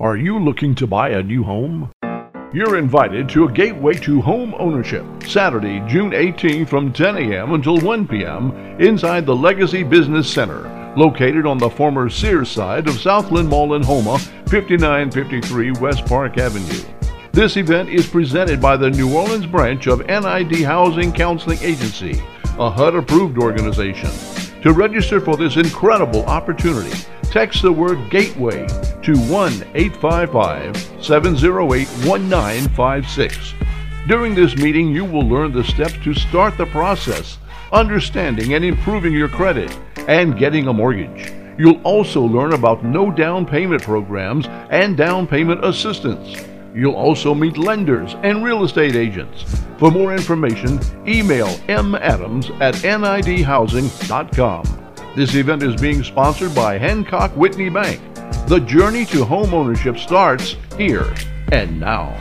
Are you looking to buy a new home? You're invited to a gateway to home ownership Saturday, June 18 from 10 a.m. until 1 p.m. inside the Legacy Business Center, located on the former Sears side of Southland Mall in Houma, 5953 West Park Avenue. This event is presented by the New Orleans branch of NID Housing Counseling Agency, a HUD approved organization. To register for this incredible opportunity, text the word Gateway to 1 855 708 1956. During this meeting, you will learn the steps to start the process, understanding and improving your credit, and getting a mortgage. You'll also learn about no down payment programs and down payment assistance. You'll also meet lenders and real estate agents. For more information, email madams at nidhousing.com. This event is being sponsored by Hancock Whitney Bank. The journey to home ownership starts here and now.